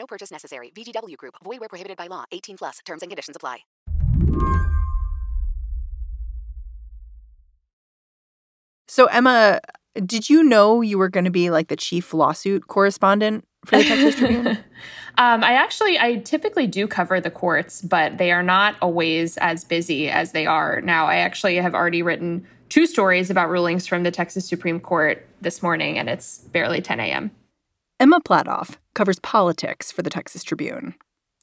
No purchase necessary. VGW Group. Void where prohibited by law. 18 plus. Terms and conditions apply. So Emma, did you know you were going to be like the chief lawsuit correspondent for the Texas Tribune? um, I actually, I typically do cover the courts, but they are not always as busy as they are now. I actually have already written two stories about rulings from the Texas Supreme Court this morning, and it's barely 10 a.m. Emma Platoff covers politics for the Texas Tribune.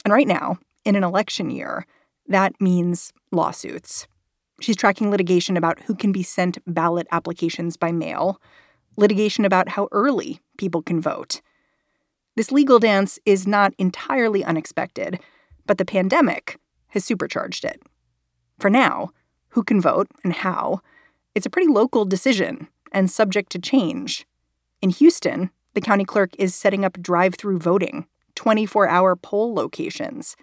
And right now, in an election year, that means lawsuits. She's tracking litigation about who can be sent ballot applications by mail, litigation about how early people can vote. This legal dance is not entirely unexpected, but the pandemic has supercharged it. For now, who can vote and how, it's a pretty local decision and subject to change. In Houston, the county clerk is setting up drive through voting, 24 hour poll locations.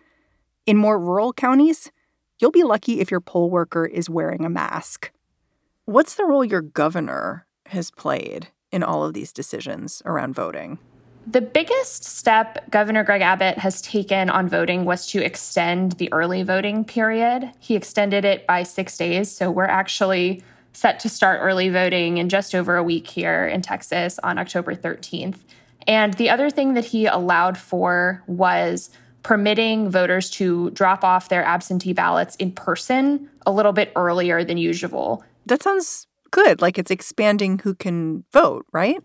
In more rural counties, you'll be lucky if your poll worker is wearing a mask. What's the role your governor has played in all of these decisions around voting? The biggest step Governor Greg Abbott has taken on voting was to extend the early voting period. He extended it by six days. So we're actually set to start early voting in just over a week here in Texas on October 13th. And the other thing that he allowed for was permitting voters to drop off their absentee ballots in person a little bit earlier than usual. That sounds good. Like it's expanding who can vote, right?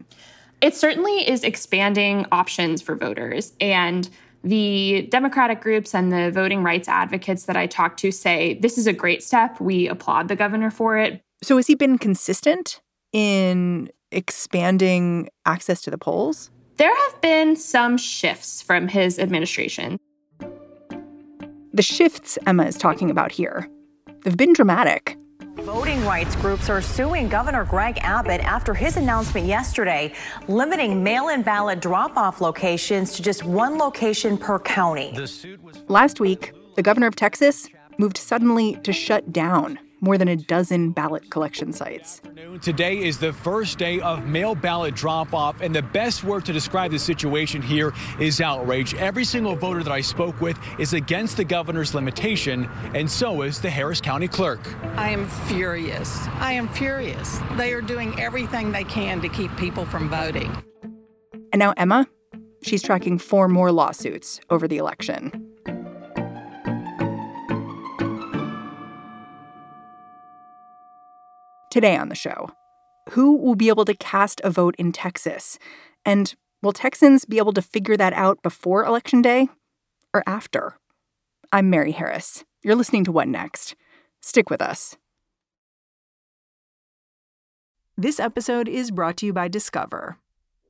It certainly is expanding options for voters. And the Democratic groups and the voting rights advocates that I talked to say this is a great step. We applaud the governor for it. So, has he been consistent in expanding access to the polls? There have been some shifts from his administration. The shifts Emma is talking about here, they've been dramatic. Voting rights groups are suing Governor Greg Abbott after his announcement yesterday limiting mail in ballot drop off locations to just one location per county. Last week, the governor of Texas moved suddenly to shut down more than a dozen ballot collection sites. Today is the first day of mail ballot drop off, and the best word to describe the situation here is outrage. Every single voter that I spoke with is against the governor's limitation, and so is the Harris County clerk. I am furious. I am furious. They are doing everything they can to keep people from voting. And now, Emma, she's tracking four more lawsuits over the election. Today on the show, who will be able to cast a vote in Texas? And will Texans be able to figure that out before Election Day or after? I'm Mary Harris. You're listening to What Next? Stick with us. This episode is brought to you by Discover.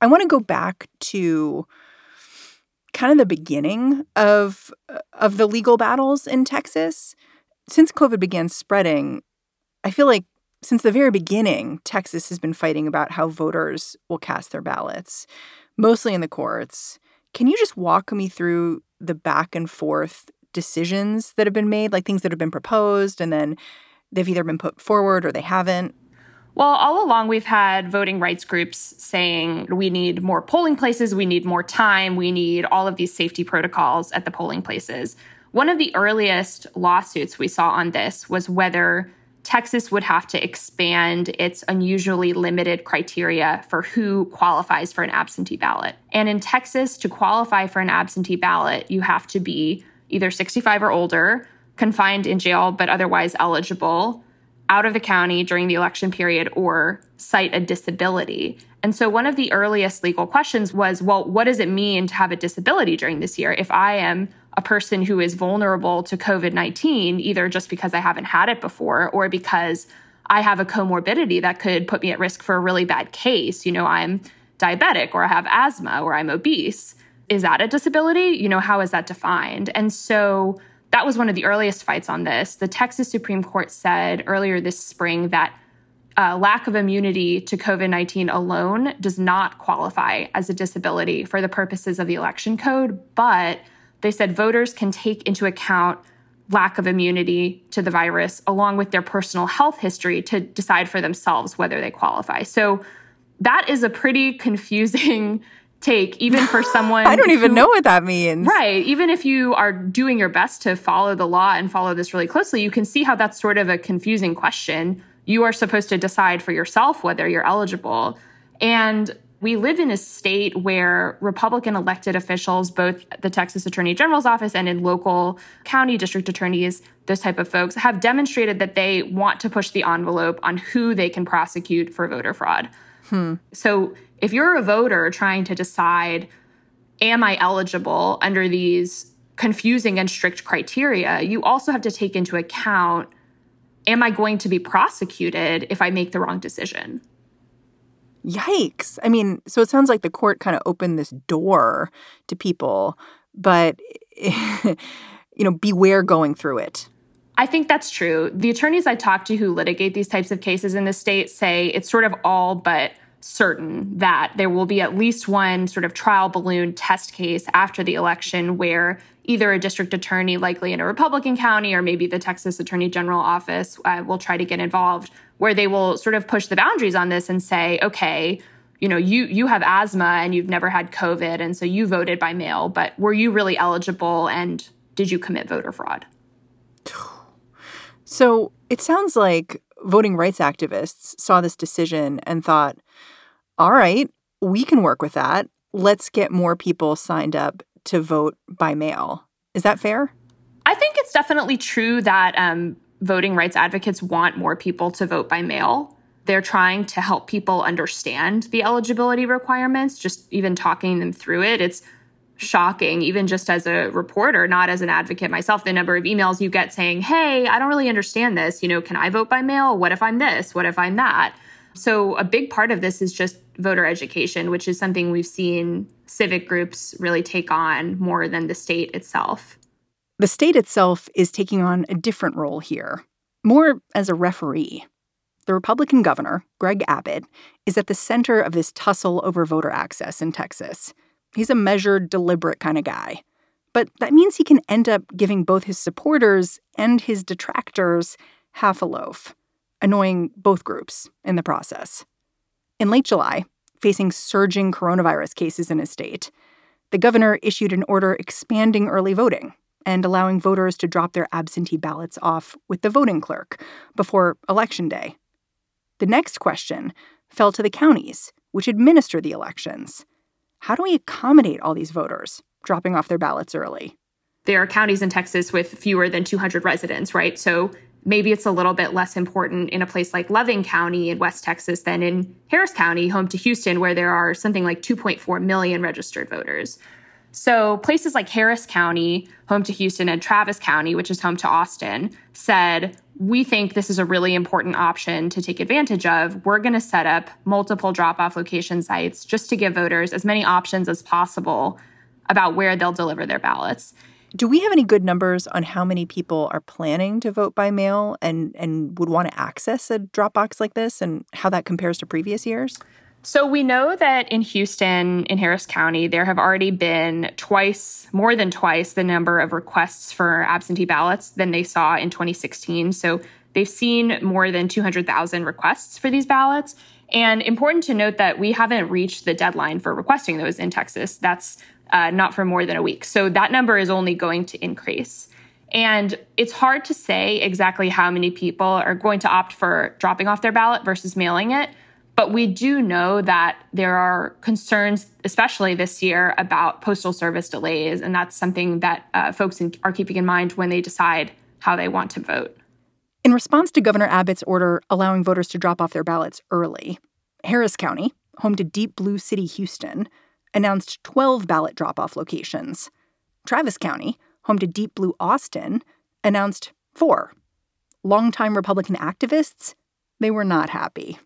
I want to go back to kind of the beginning of uh, of the legal battles in Texas. Since COVID began spreading, I feel like since the very beginning, Texas has been fighting about how voters will cast their ballots, mostly in the courts. Can you just walk me through the back and forth decisions that have been made, like things that have been proposed and then they've either been put forward or they haven't? Well, all along, we've had voting rights groups saying we need more polling places, we need more time, we need all of these safety protocols at the polling places. One of the earliest lawsuits we saw on this was whether Texas would have to expand its unusually limited criteria for who qualifies for an absentee ballot. And in Texas, to qualify for an absentee ballot, you have to be either 65 or older, confined in jail, but otherwise eligible, out of the county during the election period, or cite a disability. And so, one of the earliest legal questions was well, what does it mean to have a disability during this year? If I am a person who is vulnerable to COVID 19, either just because I haven't had it before or because I have a comorbidity that could put me at risk for a really bad case. You know, I'm diabetic or I have asthma or I'm obese. Is that a disability? You know, how is that defined? And so that was one of the earliest fights on this. The Texas Supreme Court said earlier this spring that uh, lack of immunity to COVID 19 alone does not qualify as a disability for the purposes of the election code, but they said voters can take into account lack of immunity to the virus along with their personal health history to decide for themselves whether they qualify. So that is a pretty confusing take even for someone I don't even who, know what that means. Right, even if you are doing your best to follow the law and follow this really closely, you can see how that's sort of a confusing question. You are supposed to decide for yourself whether you're eligible. And we live in a state where Republican elected officials, both the Texas Attorney General's office and in local county district attorneys, those type of folks, have demonstrated that they want to push the envelope on who they can prosecute for voter fraud. Hmm. So if you're a voter trying to decide, am I eligible under these confusing and strict criteria, you also have to take into account, am I going to be prosecuted if I make the wrong decision? Yikes. I mean, so it sounds like the court kind of opened this door to people, but, you know, beware going through it. I think that's true. The attorneys I talk to who litigate these types of cases in the state say it's sort of all but certain that there will be at least one sort of trial balloon test case after the election where either a district attorney, likely in a Republican county, or maybe the Texas Attorney General office uh, will try to get involved, where they will sort of push the boundaries on this and say, okay, you know, you you have asthma and you've never had COVID, and so you voted by mail, but were you really eligible and did you commit voter fraud? So it sounds like voting rights activists saw this decision and thought, all right, we can work with that. Let's get more people signed up to vote by mail. Is that fair? I think it's definitely true that um, voting rights advocates want more people to vote by mail. They're trying to help people understand the eligibility requirements, just even talking them through it. It's shocking, even just as a reporter, not as an advocate myself, the number of emails you get saying, Hey, I don't really understand this. You know, can I vote by mail? What if I'm this? What if I'm that? So, a big part of this is just voter education, which is something we've seen civic groups really take on more than the state itself. The state itself is taking on a different role here, more as a referee. The Republican governor, Greg Abbott, is at the center of this tussle over voter access in Texas. He's a measured, deliberate kind of guy. But that means he can end up giving both his supporters and his detractors half a loaf annoying both groups in the process. In late July, facing surging coronavirus cases in his state, the governor issued an order expanding early voting and allowing voters to drop their absentee ballots off with the voting clerk before Election Day. The next question fell to the counties, which administer the elections. How do we accommodate all these voters dropping off their ballots early? There are counties in Texas with fewer than 200 residents, right? So maybe it's a little bit less important in a place like Loving County in West Texas than in Harris County, home to Houston, where there are something like 2.4 million registered voters. So, places like Harris County, home to Houston, and Travis County, which is home to Austin, said, We think this is a really important option to take advantage of. We're going to set up multiple drop off location sites just to give voters as many options as possible about where they'll deliver their ballots. Do we have any good numbers on how many people are planning to vote by mail and, and would want to access a drop box like this and how that compares to previous years? So we know that in Houston, in Harris County, there have already been twice, more than twice, the number of requests for absentee ballots than they saw in 2016. So they've seen more than 200,000 requests for these ballots. And important to note that we haven't reached the deadline for requesting those in Texas. That's uh, not for more than a week. So that number is only going to increase. And it's hard to say exactly how many people are going to opt for dropping off their ballot versus mailing it. But we do know that there are concerns, especially this year, about postal service delays. And that's something that uh, folks in, are keeping in mind when they decide how they want to vote. In response to Governor Abbott's order allowing voters to drop off their ballots early, Harris County, home to Deep Blue City, Houston, announced 12 ballot drop off locations. Travis County, home to Deep Blue Austin, announced four. Longtime Republican activists, they were not happy.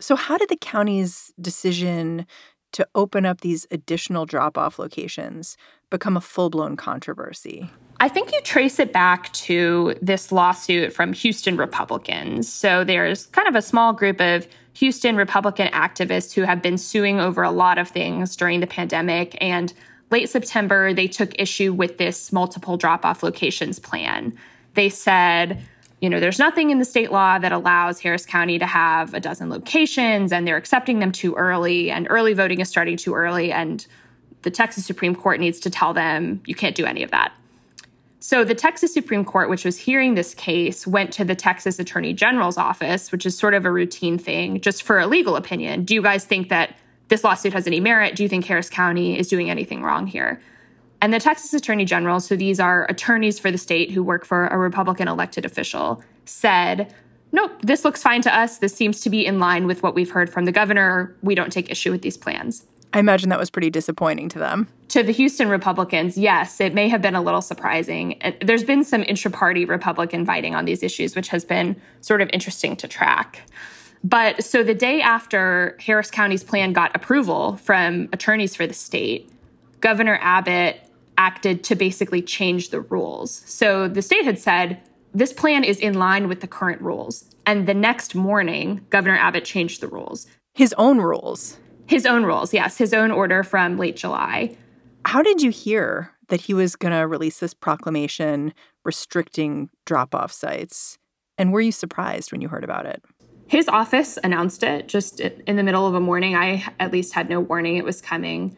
So, how did the county's decision to open up these additional drop off locations become a full blown controversy? I think you trace it back to this lawsuit from Houston Republicans. So, there's kind of a small group of Houston Republican activists who have been suing over a lot of things during the pandemic. And late September, they took issue with this multiple drop off locations plan. They said, you know, there's nothing in the state law that allows Harris County to have a dozen locations and they're accepting them too early and early voting is starting too early and the Texas Supreme Court needs to tell them you can't do any of that. So the Texas Supreme Court, which was hearing this case, went to the Texas Attorney General's office, which is sort of a routine thing, just for a legal opinion. Do you guys think that this lawsuit has any merit? Do you think Harris County is doing anything wrong here? And the Texas Attorney General, so these are attorneys for the state who work for a Republican elected official, said, Nope, this looks fine to us. This seems to be in line with what we've heard from the governor. We don't take issue with these plans. I imagine that was pretty disappointing to them. To the Houston Republicans, yes, it may have been a little surprising. There's been some intra party Republican fighting on these issues, which has been sort of interesting to track. But so the day after Harris County's plan got approval from attorneys for the state, Governor Abbott acted to basically change the rules. So the state had said, this plan is in line with the current rules. And the next morning, Governor Abbott changed the rules. His own rules. His own rules, yes, his own order from late July. How did you hear that he was going to release this proclamation restricting drop off sites? And were you surprised when you heard about it? His office announced it just in the middle of a morning. I at least had no warning it was coming.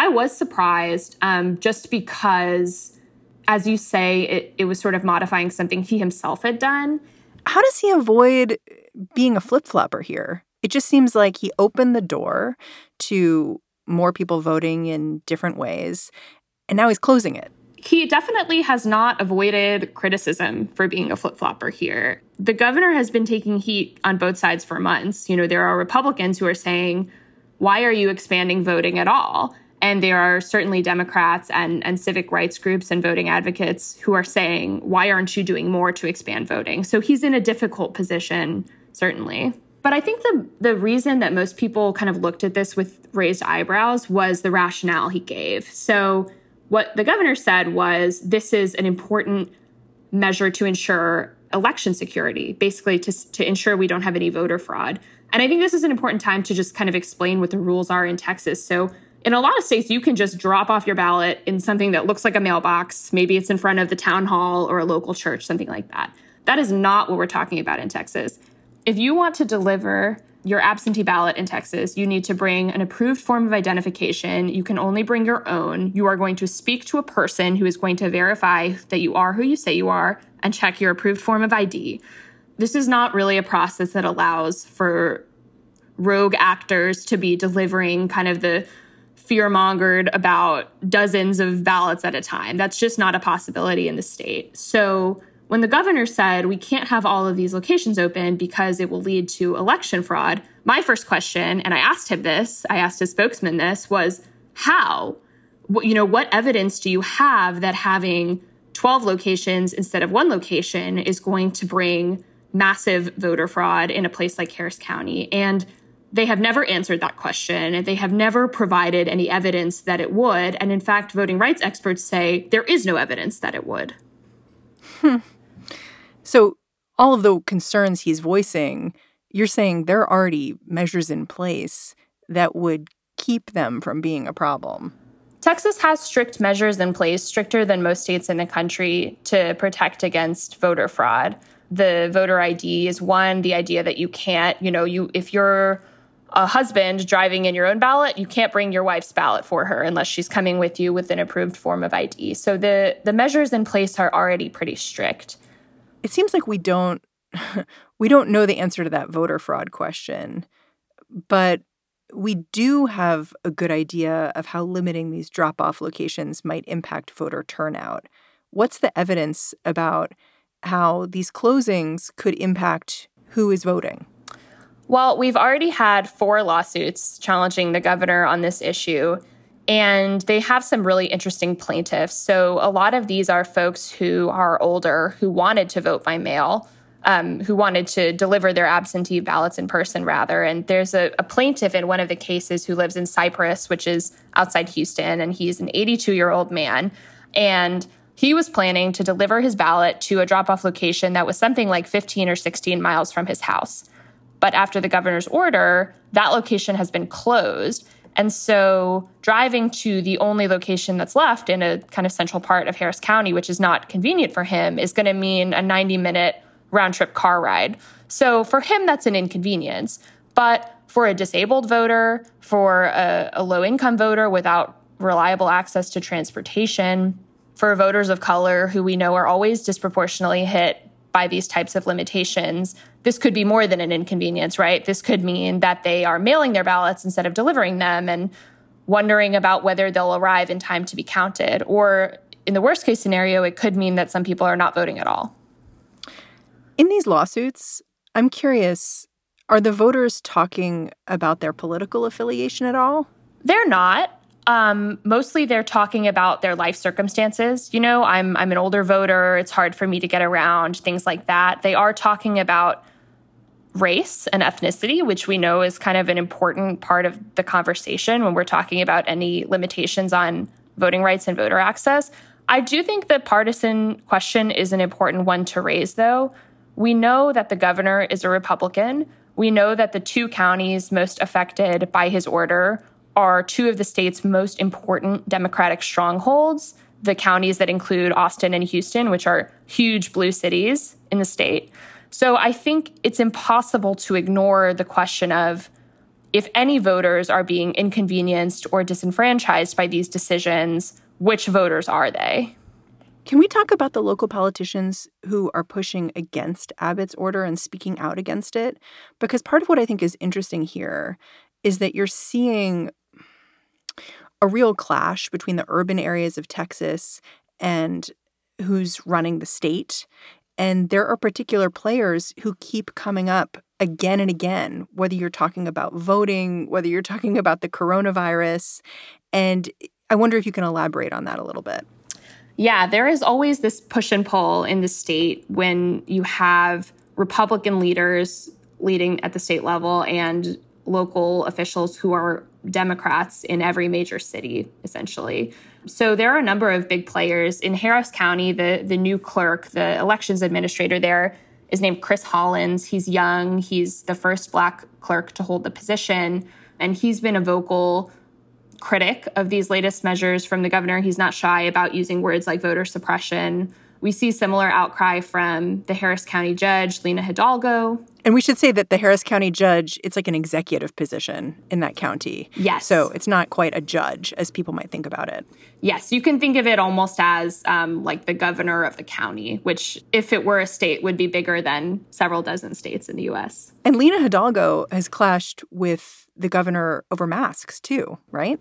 I was surprised um, just because, as you say, it, it was sort of modifying something he himself had done. How does he avoid being a flip flopper here? It just seems like he opened the door to more people voting in different ways, and now he's closing it. He definitely has not avoided criticism for being a flip flopper here. The governor has been taking heat on both sides for months. You know, there are Republicans who are saying, why are you expanding voting at all? And there are certainly Democrats and, and civic rights groups and voting advocates who are saying, why aren't you doing more to expand voting? So he's in a difficult position, certainly. But I think the, the reason that most people kind of looked at this with raised eyebrows was the rationale he gave. So, what the governor said was this is an important measure to ensure election security, basically to, to ensure we don't have any voter fraud. And I think this is an important time to just kind of explain what the rules are in Texas. So, in a lot of states, you can just drop off your ballot in something that looks like a mailbox. Maybe it's in front of the town hall or a local church, something like that. That is not what we're talking about in Texas. If you want to deliver your absentee ballot in Texas, you need to bring an approved form of identification. You can only bring your own. You are going to speak to a person who is going to verify that you are who you say you are and check your approved form of ID. This is not really a process that allows for rogue actors to be delivering kind of the fear mongered about dozens of ballots at a time. That's just not a possibility in the state. So when the governor said we can't have all of these locations open because it will lead to election fraud, my first question, and I asked him this, I asked his spokesman this, was how? You know, what evidence do you have that having 12 locations instead of one location is going to bring massive voter fraud in a place like Harris County? And they have never answered that question and they have never provided any evidence that it would. And in fact, voting rights experts say there is no evidence that it would. Hmm. So, all of the concerns he's voicing, you're saying there are already measures in place that would keep them from being a problem. Texas has strict measures in place, stricter than most states in the country, to protect against voter fraud. The voter ID is one, the idea that you can't, you know, you if you're a husband driving in your own ballot, you can't bring your wife's ballot for her unless she's coming with you with an approved form of ID. So the the measures in place are already pretty strict. It seems like we don't we don't know the answer to that voter fraud question. But we do have a good idea of how limiting these drop-off locations might impact voter turnout. What's the evidence about how these closings could impact who is voting? Well, we've already had four lawsuits challenging the governor on this issue, and they have some really interesting plaintiffs. So, a lot of these are folks who are older who wanted to vote by mail, um, who wanted to deliver their absentee ballots in person, rather. And there's a, a plaintiff in one of the cases who lives in Cypress, which is outside Houston, and he's an 82 year old man. And he was planning to deliver his ballot to a drop off location that was something like 15 or 16 miles from his house. But after the governor's order, that location has been closed. And so driving to the only location that's left in a kind of central part of Harris County, which is not convenient for him, is going to mean a 90 minute round trip car ride. So for him, that's an inconvenience. But for a disabled voter, for a, a low income voter without reliable access to transportation, for voters of color who we know are always disproportionately hit by these types of limitations, this could be more than an inconvenience, right? This could mean that they are mailing their ballots instead of delivering them and wondering about whether they'll arrive in time to be counted. Or in the worst case scenario, it could mean that some people are not voting at all. In these lawsuits, I'm curious are the voters talking about their political affiliation at all? They're not. Um, mostly they're talking about their life circumstances. You know, I'm I'm an older voter. It's hard for me to get around, things like that. They are talking about race and ethnicity, which we know is kind of an important part of the conversation when we're talking about any limitations on voting rights and voter access. I do think the partisan question is an important one to raise, though. We know that the governor is a Republican. We know that the two counties most affected by his order are two of the state's most important Democratic strongholds, the counties that include Austin and Houston, which are huge blue cities in the state. So I think it's impossible to ignore the question of if any voters are being inconvenienced or disenfranchised by these decisions, which voters are they? Can we talk about the local politicians who are pushing against Abbott's order and speaking out against it? Because part of what I think is interesting here is that you're seeing a real clash between the urban areas of Texas and who's running the state. And there are particular players who keep coming up again and again, whether you're talking about voting, whether you're talking about the coronavirus. And I wonder if you can elaborate on that a little bit. Yeah, there is always this push and pull in the state when you have Republican leaders leading at the state level and local officials who are Democrats in every major city, essentially. So there are a number of big players. In Harris County, the, the new clerk, the elections administrator there, is named Chris Hollins. He's young, he's the first black clerk to hold the position, and he's been a vocal critic of these latest measures from the governor. He's not shy about using words like voter suppression. We see similar outcry from the Harris County judge, Lina Hidalgo, and we should say that the Harris County judge, it's like an executive position in that county. Yes. So it's not quite a judge as people might think about it. Yes, you can think of it almost as um, like the governor of the county, which, if it were a state, would be bigger than several dozen states in the U.S. And Lina Hidalgo has clashed with the governor over masks too, right?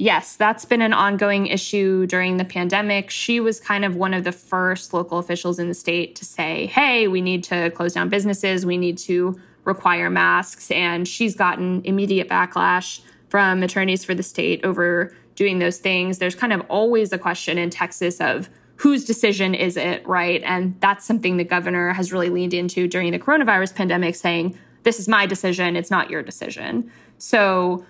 Yes, that's been an ongoing issue during the pandemic. She was kind of one of the first local officials in the state to say, hey, we need to close down businesses, we need to require masks. And she's gotten immediate backlash from attorneys for the state over doing those things. There's kind of always a question in Texas of whose decision is it, right? And that's something the governor has really leaned into during the coronavirus pandemic, saying, this is my decision, it's not your decision. So,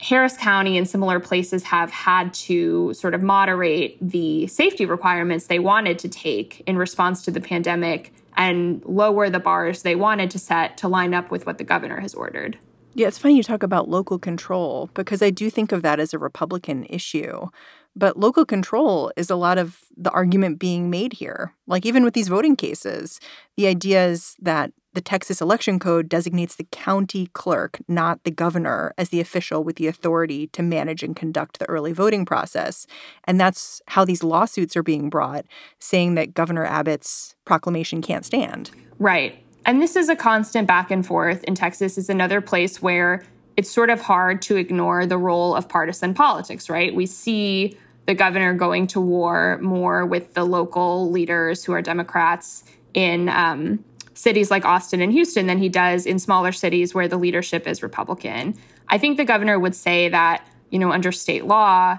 Harris County and similar places have had to sort of moderate the safety requirements they wanted to take in response to the pandemic and lower the bars they wanted to set to line up with what the governor has ordered. Yeah, it's funny you talk about local control because I do think of that as a Republican issue. But local control is a lot of the argument being made here. Like, even with these voting cases, the idea is that the Texas election code designates the county clerk, not the governor, as the official with the authority to manage and conduct the early voting process. And that's how these lawsuits are being brought, saying that Governor Abbott's proclamation can't stand. Right. And this is a constant back and forth in Texas is another place where it's sort of hard to ignore the role of partisan politics, right? We see the governor going to war more with the local leaders who are Democrats in um, cities like Austin and Houston than he does in smaller cities where the leadership is Republican. I think the governor would say that, you know, under state law,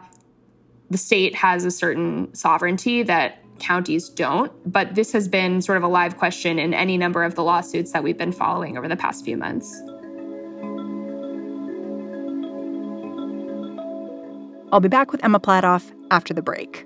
the state has a certain sovereignty that counties don't. But this has been sort of a live question in any number of the lawsuits that we've been following over the past few months. I'll be back with Emma Platoff after the break.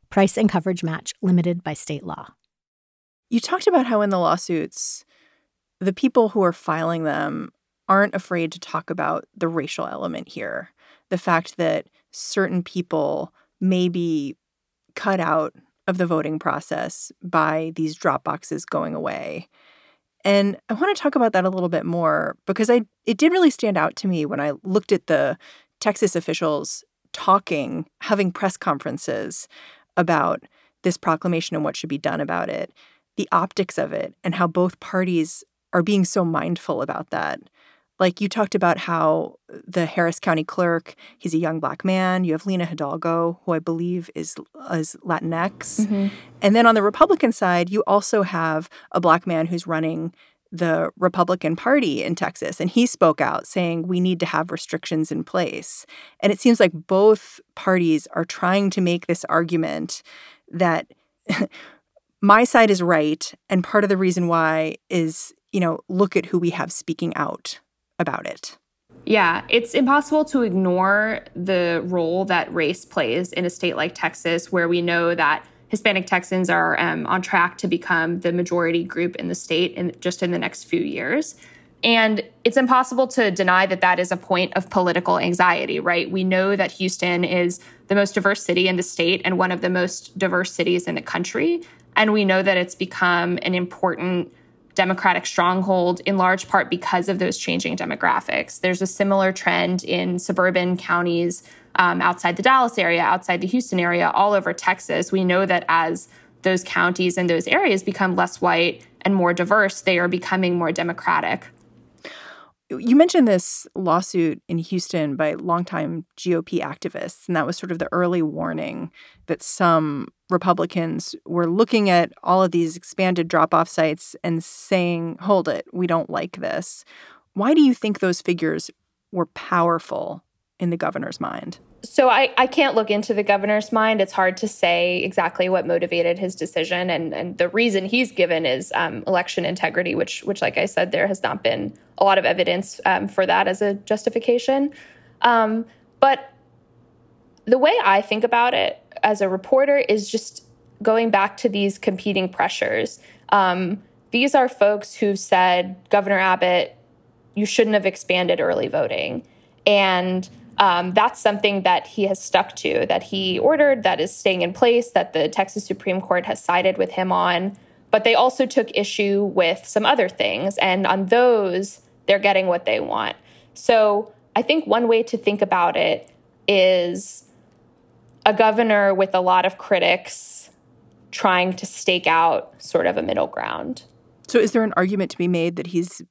Price and coverage match limited by state law. You talked about how in the lawsuits, the people who are filing them aren't afraid to talk about the racial element here. The fact that certain people may be cut out of the voting process by these drop boxes going away. And I want to talk about that a little bit more because I it did really stand out to me when I looked at the Texas officials talking, having press conferences about this proclamation and what should be done about it, the optics of it, and how both parties are being so mindful about that. Like you talked about how the Harris County clerk, he's a young black man. You have Lina Hidalgo, who I believe is, is Latinx. Mm-hmm. And then on the Republican side, you also have a black man who's running the Republican Party in Texas. And he spoke out saying we need to have restrictions in place. And it seems like both parties are trying to make this argument that my side is right. And part of the reason why is, you know, look at who we have speaking out about it. Yeah, it's impossible to ignore the role that race plays in a state like Texas, where we know that Hispanic Texans are um, on track to become the majority group in the state in just in the next few years. And it's impossible to deny that that is a point of political anxiety, right? We know that Houston is the most diverse city in the state and one of the most diverse cities in the country. And we know that it's become an important Democratic stronghold in large part because of those changing demographics. There's a similar trend in suburban counties um, outside the Dallas area, outside the Houston area, all over Texas. We know that as those counties and those areas become less white and more diverse, they are becoming more democratic. You mentioned this lawsuit in Houston by longtime GOP activists, and that was sort of the early warning that some Republicans were looking at all of these expanded drop off sites and saying, hold it, we don't like this. Why do you think those figures were powerful in the governor's mind? So I, I can't look into the governor's mind. It's hard to say exactly what motivated his decision, and, and the reason he's given is um, election integrity, which which, like I said, there has not been a lot of evidence um, for that as a justification. Um, but the way I think about it as a reporter is just going back to these competing pressures. Um, these are folks who said Governor Abbott you shouldn't have expanded early voting. And um, that's something that he has stuck to, that he ordered, that is staying in place, that the Texas Supreme Court has sided with him on. But they also took issue with some other things. And on those, they're getting what they want. So I think one way to think about it is a governor with a lot of critics trying to stake out sort of a middle ground. So, is there an argument to be made that he's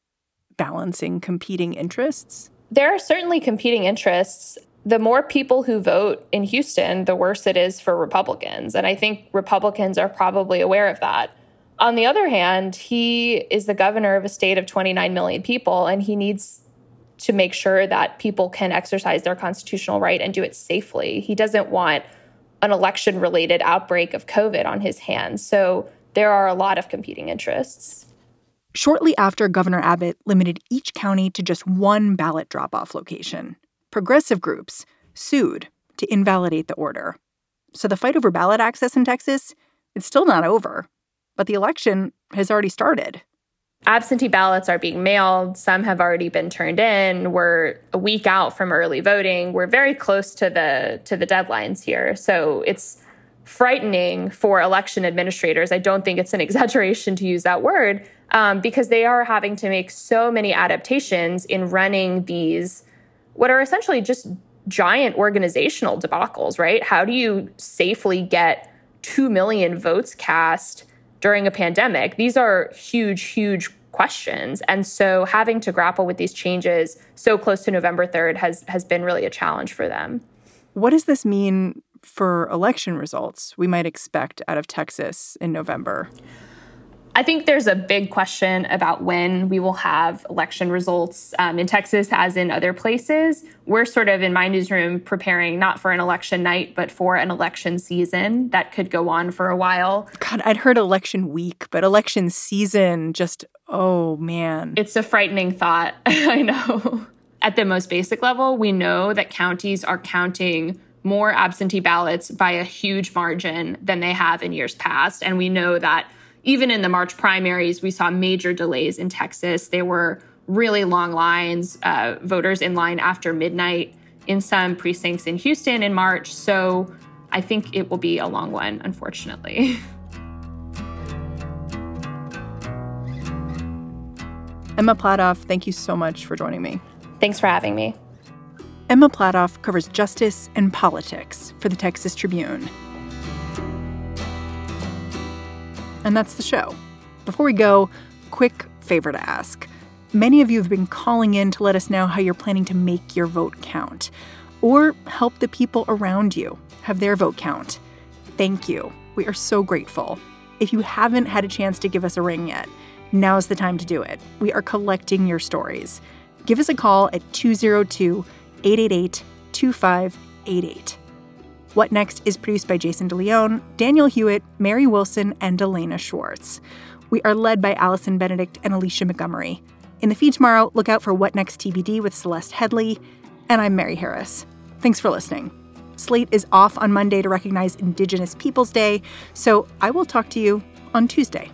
balancing competing interests? There are certainly competing interests. The more people who vote in Houston, the worse it is for Republicans. And I think Republicans are probably aware of that. On the other hand, he is the governor of a state of 29 million people, and he needs to make sure that people can exercise their constitutional right and do it safely. He doesn't want an election related outbreak of COVID on his hands. So there are a lot of competing interests. Shortly after Governor Abbott limited each county to just one ballot drop off location, progressive groups sued to invalidate the order. So the fight over ballot access in Texas, it's still not over, but the election has already started. Absentee ballots are being mailed. Some have already been turned in. We're a week out from early voting. We're very close to the to the deadlines here. So it's frightening for election administrators. I don't think it's an exaggeration to use that word um, because they are having to make so many adaptations in running these, what are essentially just giant organizational debacles, right? How do you safely get 2 million votes cast during a pandemic. These are huge, huge questions. And so having to grapple with these changes so close to November 3rd has has been really a challenge for them. What does this mean for election results we might expect out of Texas in November? I think there's a big question about when we will have election results um, in Texas, as in other places. We're sort of in my newsroom preparing not for an election night, but for an election season that could go on for a while. God, I'd heard election week, but election season just, oh man. It's a frightening thought. I know. At the most basic level, we know that counties are counting more absentee ballots by a huge margin than they have in years past. And we know that even in the March primaries, we saw major delays in Texas. There were really long lines, uh, voters in line after midnight in some precincts in Houston in March. So I think it will be a long one, unfortunately. Emma Platoff, thank you so much for joining me. Thanks for having me. Emma Platoff covers justice and politics for the Texas Tribune. And that's the show. Before we go, quick favor to ask. Many of you have been calling in to let us know how you're planning to make your vote count or help the people around you have their vote count. Thank you. We are so grateful. If you haven't had a chance to give us a ring yet, now's the time to do it. We are collecting your stories. Give us a call at 202 888 2588. What Next is produced by Jason DeLeon, Daniel Hewitt, Mary Wilson, and Elena Schwartz. We are led by Allison Benedict and Alicia Montgomery. In the feed tomorrow, look out for What Next TBD with Celeste Headlee. And I'm Mary Harris. Thanks for listening. Slate is off on Monday to recognize Indigenous Peoples Day, so I will talk to you on Tuesday.